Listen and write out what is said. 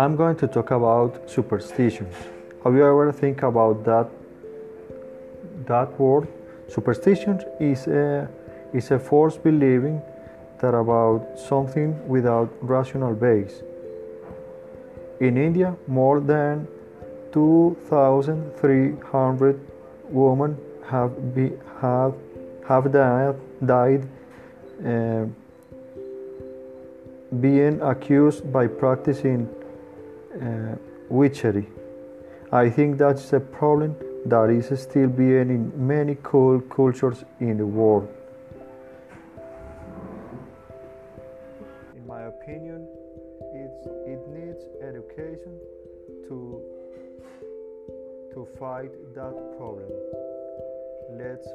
I'm going to talk about superstitions. Have you ever think about that that word? Superstition is a is a false believing that about something without rational base. In India, more than 2,300 women have be, have have died, died uh, being accused by practicing uh, witchery. I think that's a problem that is still being in many cool cultures in the world. In my opinion, it's, it needs education to to fight that problem. Let's.